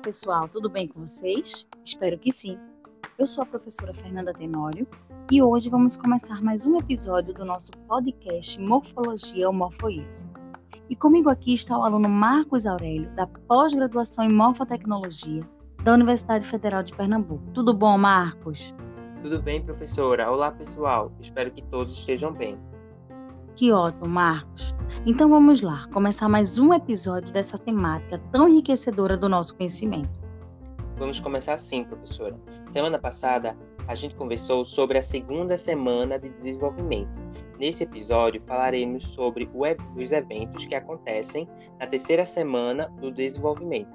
pessoal, tudo bem com vocês? Espero que sim. Eu sou a professora Fernanda Tenório e hoje vamos começar mais um episódio do nosso podcast Morfologia ou Morfoísmo. E comigo aqui está o aluno Marcos Aurélio, da pós-graduação em Morfotecnologia da Universidade Federal de Pernambuco. Tudo bom, Marcos? Tudo bem, professora. Olá, pessoal. Espero que todos estejam bem. Que ótimo, Marcos. Então vamos lá, começar mais um episódio dessa temática tão enriquecedora do nosso conhecimento. Vamos começar assim, professora. Semana passada, a gente conversou sobre a segunda semana de desenvolvimento. Nesse episódio, falaremos sobre os eventos que acontecem na terceira semana do desenvolvimento.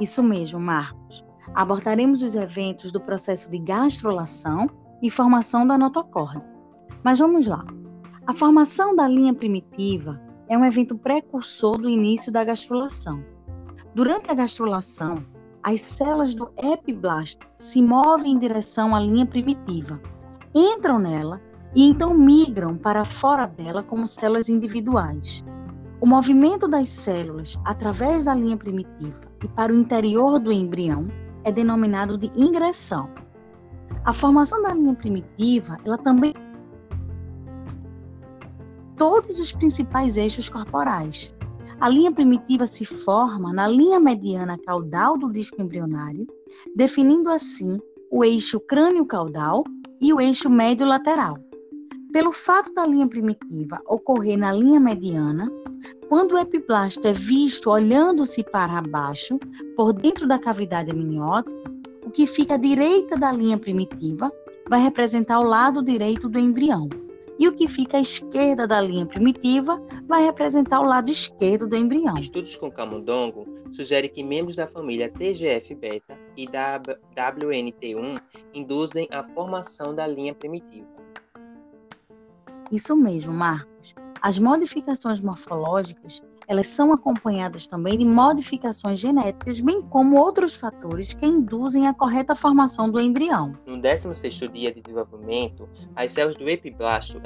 Isso mesmo, Marcos. Abordaremos os eventos do processo de gastrulação e formação da notocorda. Mas vamos lá. A formação da linha primitiva é um evento precursor do início da gastrulação. Durante a gastrulação, as células do epiblasto se movem em direção à linha primitiva, entram nela e então migram para fora dela como células individuais. O movimento das células através da linha primitiva e para o interior do embrião é denominado de ingressão. A formação da linha primitiva, ela também todos os principais eixos corporais. A linha primitiva se forma na linha mediana caudal do disco embrionário, definindo assim o eixo crânio-caudal e o eixo médio-lateral. Pelo fato da linha primitiva ocorrer na linha mediana, quando o epiblasto é visto olhando-se para baixo, por dentro da cavidade amniótica, o que fica à direita da linha primitiva vai representar o lado direito do embrião e o que fica à esquerda da linha primitiva vai representar o lado esquerdo do embrião. Estudos com camundongo sugerem que membros da família TGF-beta e da WNT1 induzem a formação da linha primitiva. Isso mesmo, Marcos. As modificações morfológicas elas são acompanhadas também de modificações genéticas, bem como outros fatores que induzem a correta formação do embrião. No 16º dia de desenvolvimento, as células do epiblasto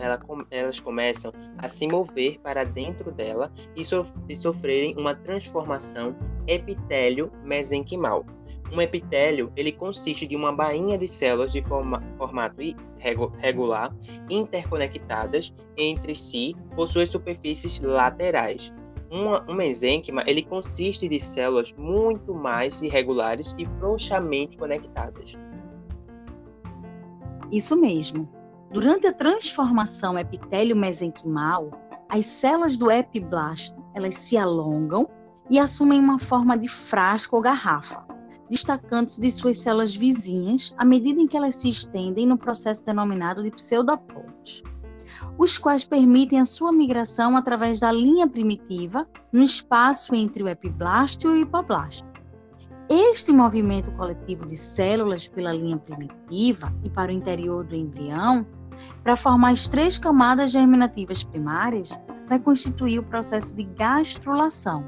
elas começam a se mover para dentro dela e, so e sofrerem uma transformação epitélio-mesenquimal. Um epitélio ele consiste de uma bainha de células de forma, formato regular, interconectadas entre si, por suas superfícies laterais, uma, um mesênquima ele consiste de células muito mais irregulares e frouxamente conectadas. Isso mesmo. Durante a transformação epitélio-mesenquimal, as células do epiblasto elas se alongam e assumem uma forma de frasco ou garrafa, destacando-se de suas células vizinhas à medida em que elas se estendem no processo denominado de pseudopodes os quais permitem a sua migração através da linha primitiva no espaço entre o epiblasto e o hipoblasto. Este movimento coletivo de células pela linha primitiva e para o interior do embrião, para formar as três camadas germinativas primárias, vai constituir o processo de gastrulação.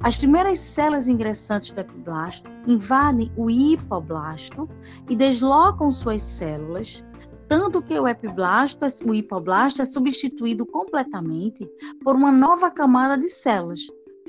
As primeiras células ingressantes do epiblasto invadem o hipoblasto e deslocam suas células, tanto que o epiblasto, o hipoblasto é substituído completamente por uma nova camada de células,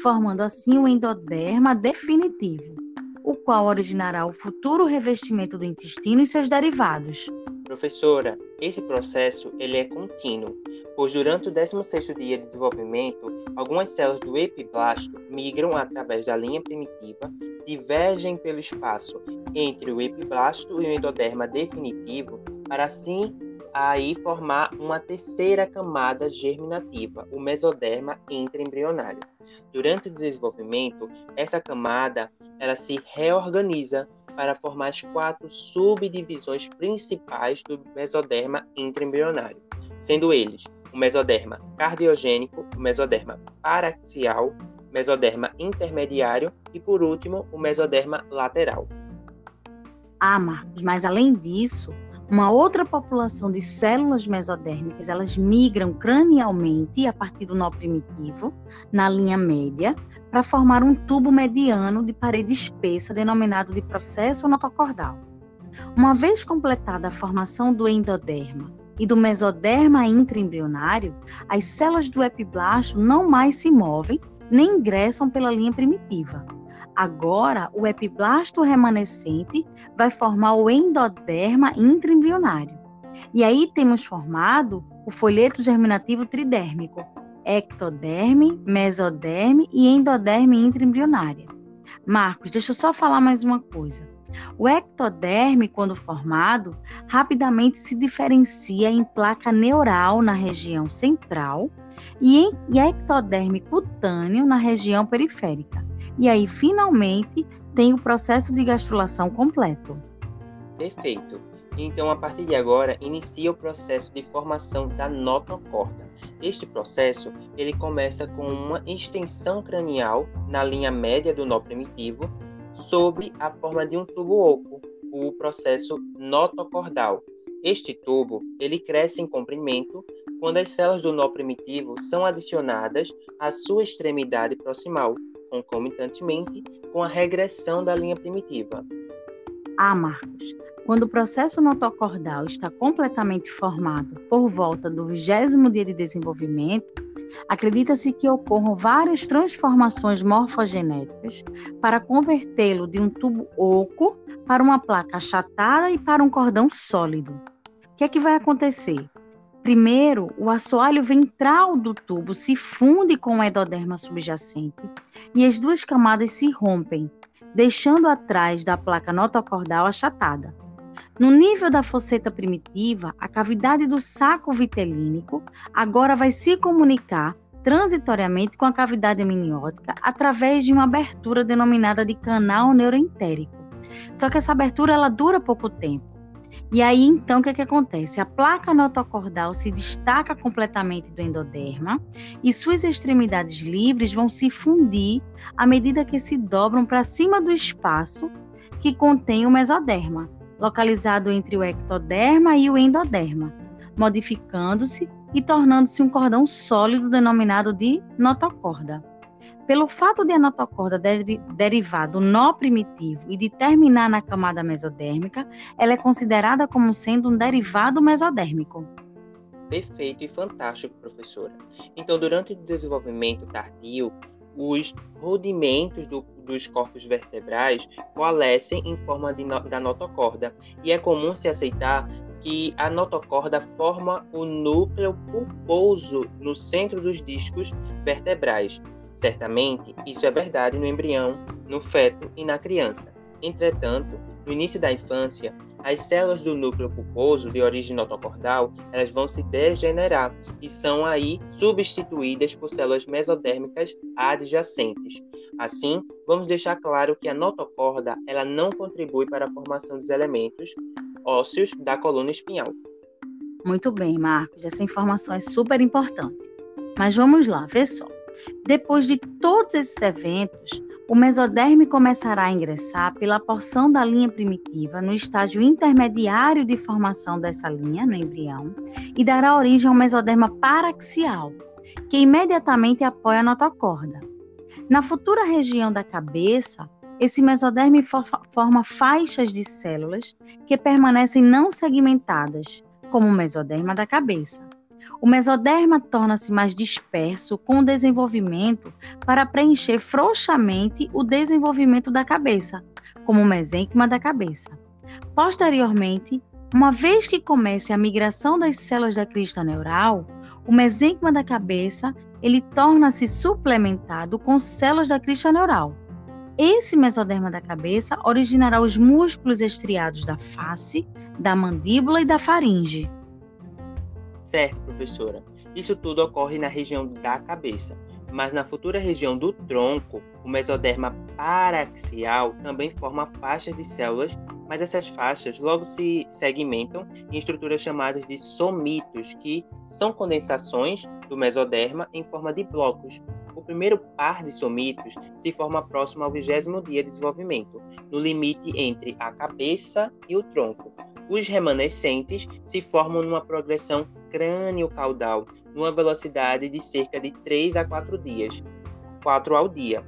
formando assim o endoderma definitivo, o qual originará o futuro revestimento do intestino e seus derivados. Professora, esse processo ele é contínuo, pois durante o 16º dia de desenvolvimento, algumas células do epiblasto migram através da linha primitiva, divergem pelo espaço entre o epiblasto e o endoderma definitivo para assim aí formar uma terceira camada germinativa, o mesoderma intraembrionário. Durante o desenvolvimento, essa camada ela se reorganiza para formar as quatro subdivisões principais do mesoderma intraembrionário, sendo eles o mesoderma cardiogênico, o mesoderma paraxial, mesoderma intermediário e, por último, o mesoderma lateral. Ah, Marcos, mas além disso, uma outra população de células mesodérmicas, elas migram cranialmente a partir do nó primitivo, na linha média, para formar um tubo mediano de parede espessa, denominado de processo notocordal. Uma vez completada a formação do endoderma e do mesoderma intraembrionário, as células do epiblasto não mais se movem nem ingressam pela linha primitiva. Agora, o epiblasto remanescente vai formar o endoderma intraembrionário. E aí temos formado o folheto germinativo tridérmico, ectoderme, mesoderme e endoderme intraembrionária. Marcos, deixa eu só falar mais uma coisa. O ectoderme, quando formado, rapidamente se diferencia em placa neural na região central e em ectoderme cutâneo na região periférica. E aí, finalmente, tem o processo de gastrulação completo. Perfeito. Então, a partir de agora, inicia o processo de formação da notocorda. Este processo, ele começa com uma extensão cranial na linha média do nó primitivo, sob a forma de um tubo oco, o processo notocordal. Este tubo, ele cresce em comprimento quando as células do nó primitivo são adicionadas à sua extremidade proximal, concomitantemente com a regressão da linha primitiva. Ah, Marcos, quando o processo notocordal está completamente formado por volta do vigésimo dia de desenvolvimento, acredita-se que ocorram várias transformações morfogenéticas para convertê-lo de um tubo oco para uma placa achatada e para um cordão sólido. O que é que vai acontecer? Primeiro, o assoalho ventral do tubo se funde com o endoderma subjacente e as duas camadas se rompem, deixando atrás da placa notocordal achatada. No nível da fosseta primitiva, a cavidade do saco vitelínico agora vai se comunicar transitoriamente com a cavidade amniótica através de uma abertura denominada de canal neuroentérico. Só que essa abertura ela dura pouco tempo. E aí, então, o que, é que acontece? A placa notocordal se destaca completamente do endoderma e suas extremidades livres vão se fundir à medida que se dobram para cima do espaço que contém o mesoderma, localizado entre o ectoderma e o endoderma, modificando-se e tornando-se um cordão sólido denominado de notocorda. Pelo fato de a notocorda deri derivar do nó primitivo e de terminar na camada mesodérmica, ela é considerada como sendo um derivado mesodérmico. Perfeito e fantástico, professora. Então, durante o desenvolvimento tardio, os rudimentos do, dos corpos vertebrais coalescem em forma de no, da notocorda, e é comum se aceitar que a notocorda forma o núcleo pulposo no centro dos discos vertebrais, Certamente, isso é verdade no embrião, no feto e na criança. Entretanto, no início da infância, as células do núcleo pulposo de origem notocordal, elas vão se degenerar e são aí substituídas por células mesodérmicas adjacentes. Assim, vamos deixar claro que a notocorda, ela não contribui para a formação dos elementos ósseos da coluna espinhal. Muito bem, Marcos, essa informação é super importante. Mas vamos lá, vê só. Depois de todos esses eventos, o mesoderme começará a ingressar pela porção da linha primitiva no estágio intermediário de formação dessa linha, no embrião, e dará origem ao mesoderma paraxial, que imediatamente apoia a notocorda. Na futura região da cabeça, esse mesoderme forma faixas de células que permanecem não segmentadas, como o mesoderma da cabeça. O mesoderma torna-se mais disperso com o desenvolvimento para preencher frouxamente o desenvolvimento da cabeça, como o mesênquima da cabeça. Posteriormente, uma vez que comece a migração das células da crista neural, o mesênquima da cabeça ele torna-se suplementado com células da crista neural. Esse mesoderma da cabeça originará os músculos estriados da face, da mandíbula e da faringe. Certo, professora. Isso tudo ocorre na região da cabeça, mas na futura região do tronco, o mesoderma paraxial também forma faixas de células, mas essas faixas logo se segmentam em estruturas chamadas de somitos, que são condensações do mesoderma em forma de blocos. O primeiro par de somitos se forma próximo ao vigésimo dia de desenvolvimento, no limite entre a cabeça e o tronco. Os remanescentes se formam numa progressão crânio-caudal, numa velocidade de cerca de 3 a 4 dias, 4 ao dia.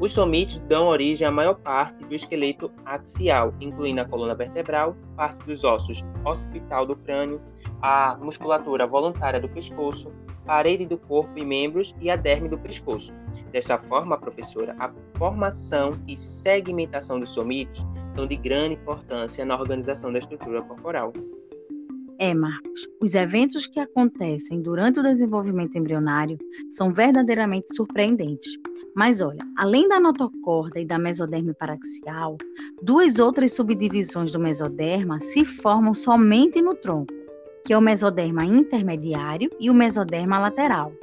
Os somites dão origem à maior parte do esqueleto axial, incluindo a coluna vertebral, parte dos ossos occipital do crânio, a musculatura voluntária do pescoço, parede do corpo e membros e a derme do pescoço. Dessa forma, professora, a formação e segmentação dos somitos são de grande importância na organização da estrutura corporal. É, Marcos, os eventos que acontecem durante o desenvolvimento embrionário são verdadeiramente surpreendentes. Mas olha, além da notocorda e da mesoderma paraxial, duas outras subdivisões do mesoderma se formam somente no tronco, que é o mesoderma intermediário e o mesoderma lateral.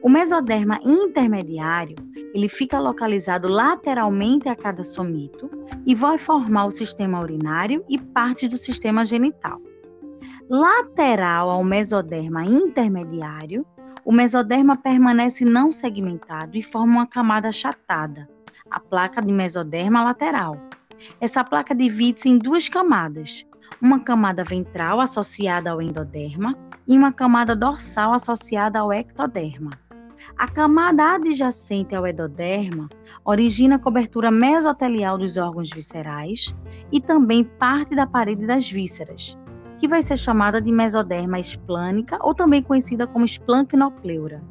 O mesoderma intermediário, ele fica localizado lateralmente a cada somito e vai formar o sistema urinário e parte do sistema genital. Lateral ao mesoderma intermediário, o mesoderma permanece não segmentado e forma uma camada achatada, a placa de mesoderma lateral. Essa placa divide-se em duas camadas, uma camada ventral associada ao endoderma e uma camada dorsal associada ao ectoderma. A camada adjacente ao endoderma origina a cobertura mesotelial dos órgãos viscerais e também parte da parede das vísceras, que vai ser chamada de mesoderma esplânica ou também conhecida como esplancnopleura.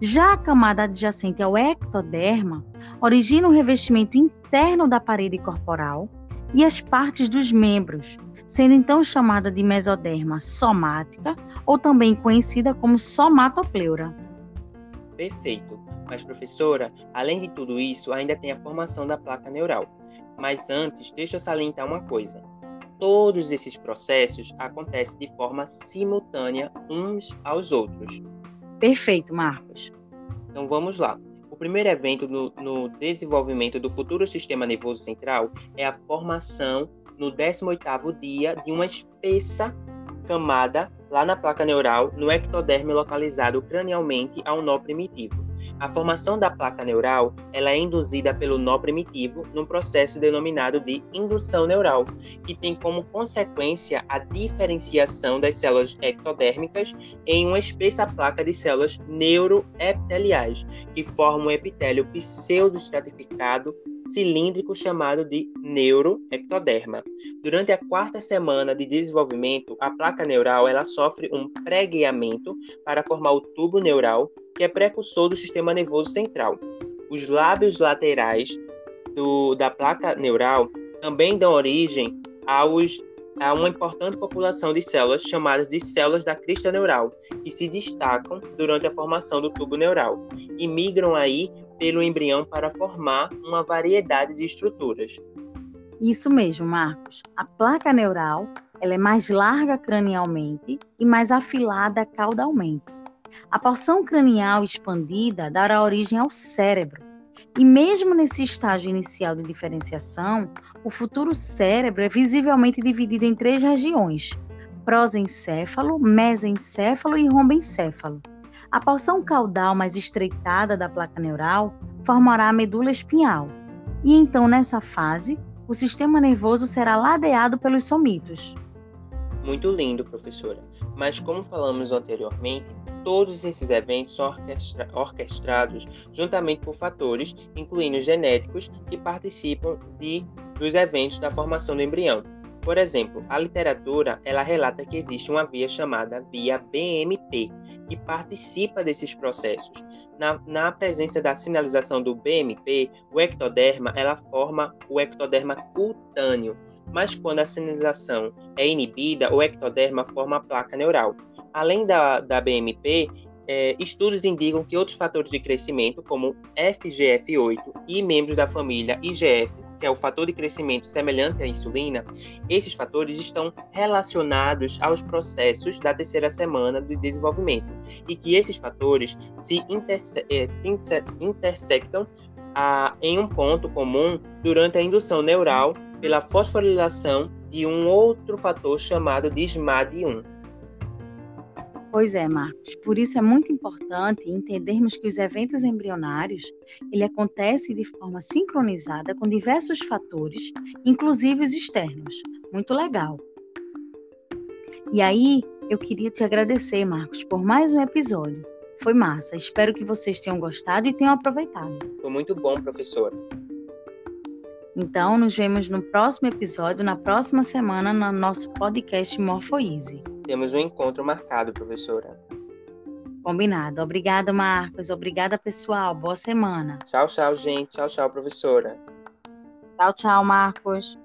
Já a camada adjacente ao ectoderma origina o revestimento interno da parede corporal e as partes dos membros, sendo então chamada de mesoderma somática ou também conhecida como somatopleura. Perfeito. Mas professora, além de tudo isso, ainda tem a formação da placa neural. Mas antes, deixa eu salientar uma coisa todos esses processos acontecem de forma simultânea uns aos outros. Perfeito, Marcos. Então vamos lá. O primeiro evento no, no desenvolvimento do futuro sistema nervoso central é a formação no 18º dia de uma espessa camada lá na placa neural, no ectoderme localizado cranialmente ao nó primitivo. A formação da placa neural ela é induzida pelo nó primitivo num processo denominado de indução neural, que tem como consequência a diferenciação das células ectodérmicas em uma espessa placa de células neuroepiteliais, que formam um epitélio pseudoestratificado cilíndrico chamado de neuroectoderma. Durante a quarta semana de desenvolvimento, a placa neural ela sofre um pregueamento para formar o tubo neural, que é precursor do sistema nervoso central. Os lábios laterais do, da placa neural também dão origem aos, a uma importante população de células chamadas de células da crista neural, que se destacam durante a formação do tubo neural e migram aí pelo embrião para formar uma variedade de estruturas. Isso mesmo, Marcos. A placa neural ela é mais larga cranialmente e mais afilada caudalmente. A porção cranial expandida dará origem ao cérebro. E mesmo nesse estágio inicial de diferenciação, o futuro cérebro é visivelmente dividido em três regiões: prosencéfalo, mesencéfalo e rombencéfalo. A porção caudal mais estreitada da placa neural formará a medula espinhal. E então, nessa fase, o sistema nervoso será ladeado pelos somitos. Muito lindo, professora. Mas como falamos anteriormente, todos esses eventos são orquestra orquestrados juntamente por fatores, incluindo genéticos, que participam de, dos eventos da formação do embrião. Por exemplo, a literatura ela relata que existe uma via chamada via BMP, que participa desses processos. Na, na presença da sinalização do BMP, o ectoderma ela forma o ectoderma cutâneo, mas quando a sinalização é inibida, o ectoderma forma a placa neural. Além da, da BMP, é, estudos indicam que outros fatores de crescimento, como FGF8 e membros da família IGF, que é o fator de crescimento semelhante à insulina, esses fatores estão relacionados aos processos da terceira semana de desenvolvimento e que esses fatores se, interse eh, se intersectam a, em um ponto comum durante a indução neural pela fosforilação de um outro fator chamado de SMAD1. Pois é, Marcos. Por isso é muito importante entendermos que os eventos embrionários ele acontece de forma sincronizada com diversos fatores, inclusive os externos. Muito legal. E aí, eu queria te agradecer, Marcos, por mais um episódio. Foi massa. Espero que vocês tenham gostado e tenham aproveitado. Foi muito bom, professor. Então, nos vemos no próximo episódio, na próxima semana, no nosso podcast Morphoeasy. Temos um encontro marcado, professora. Combinado. Obrigada, Marcos. Obrigada, pessoal. Boa semana. Tchau, tchau, gente. Tchau, tchau, professora. Tchau, tchau, Marcos.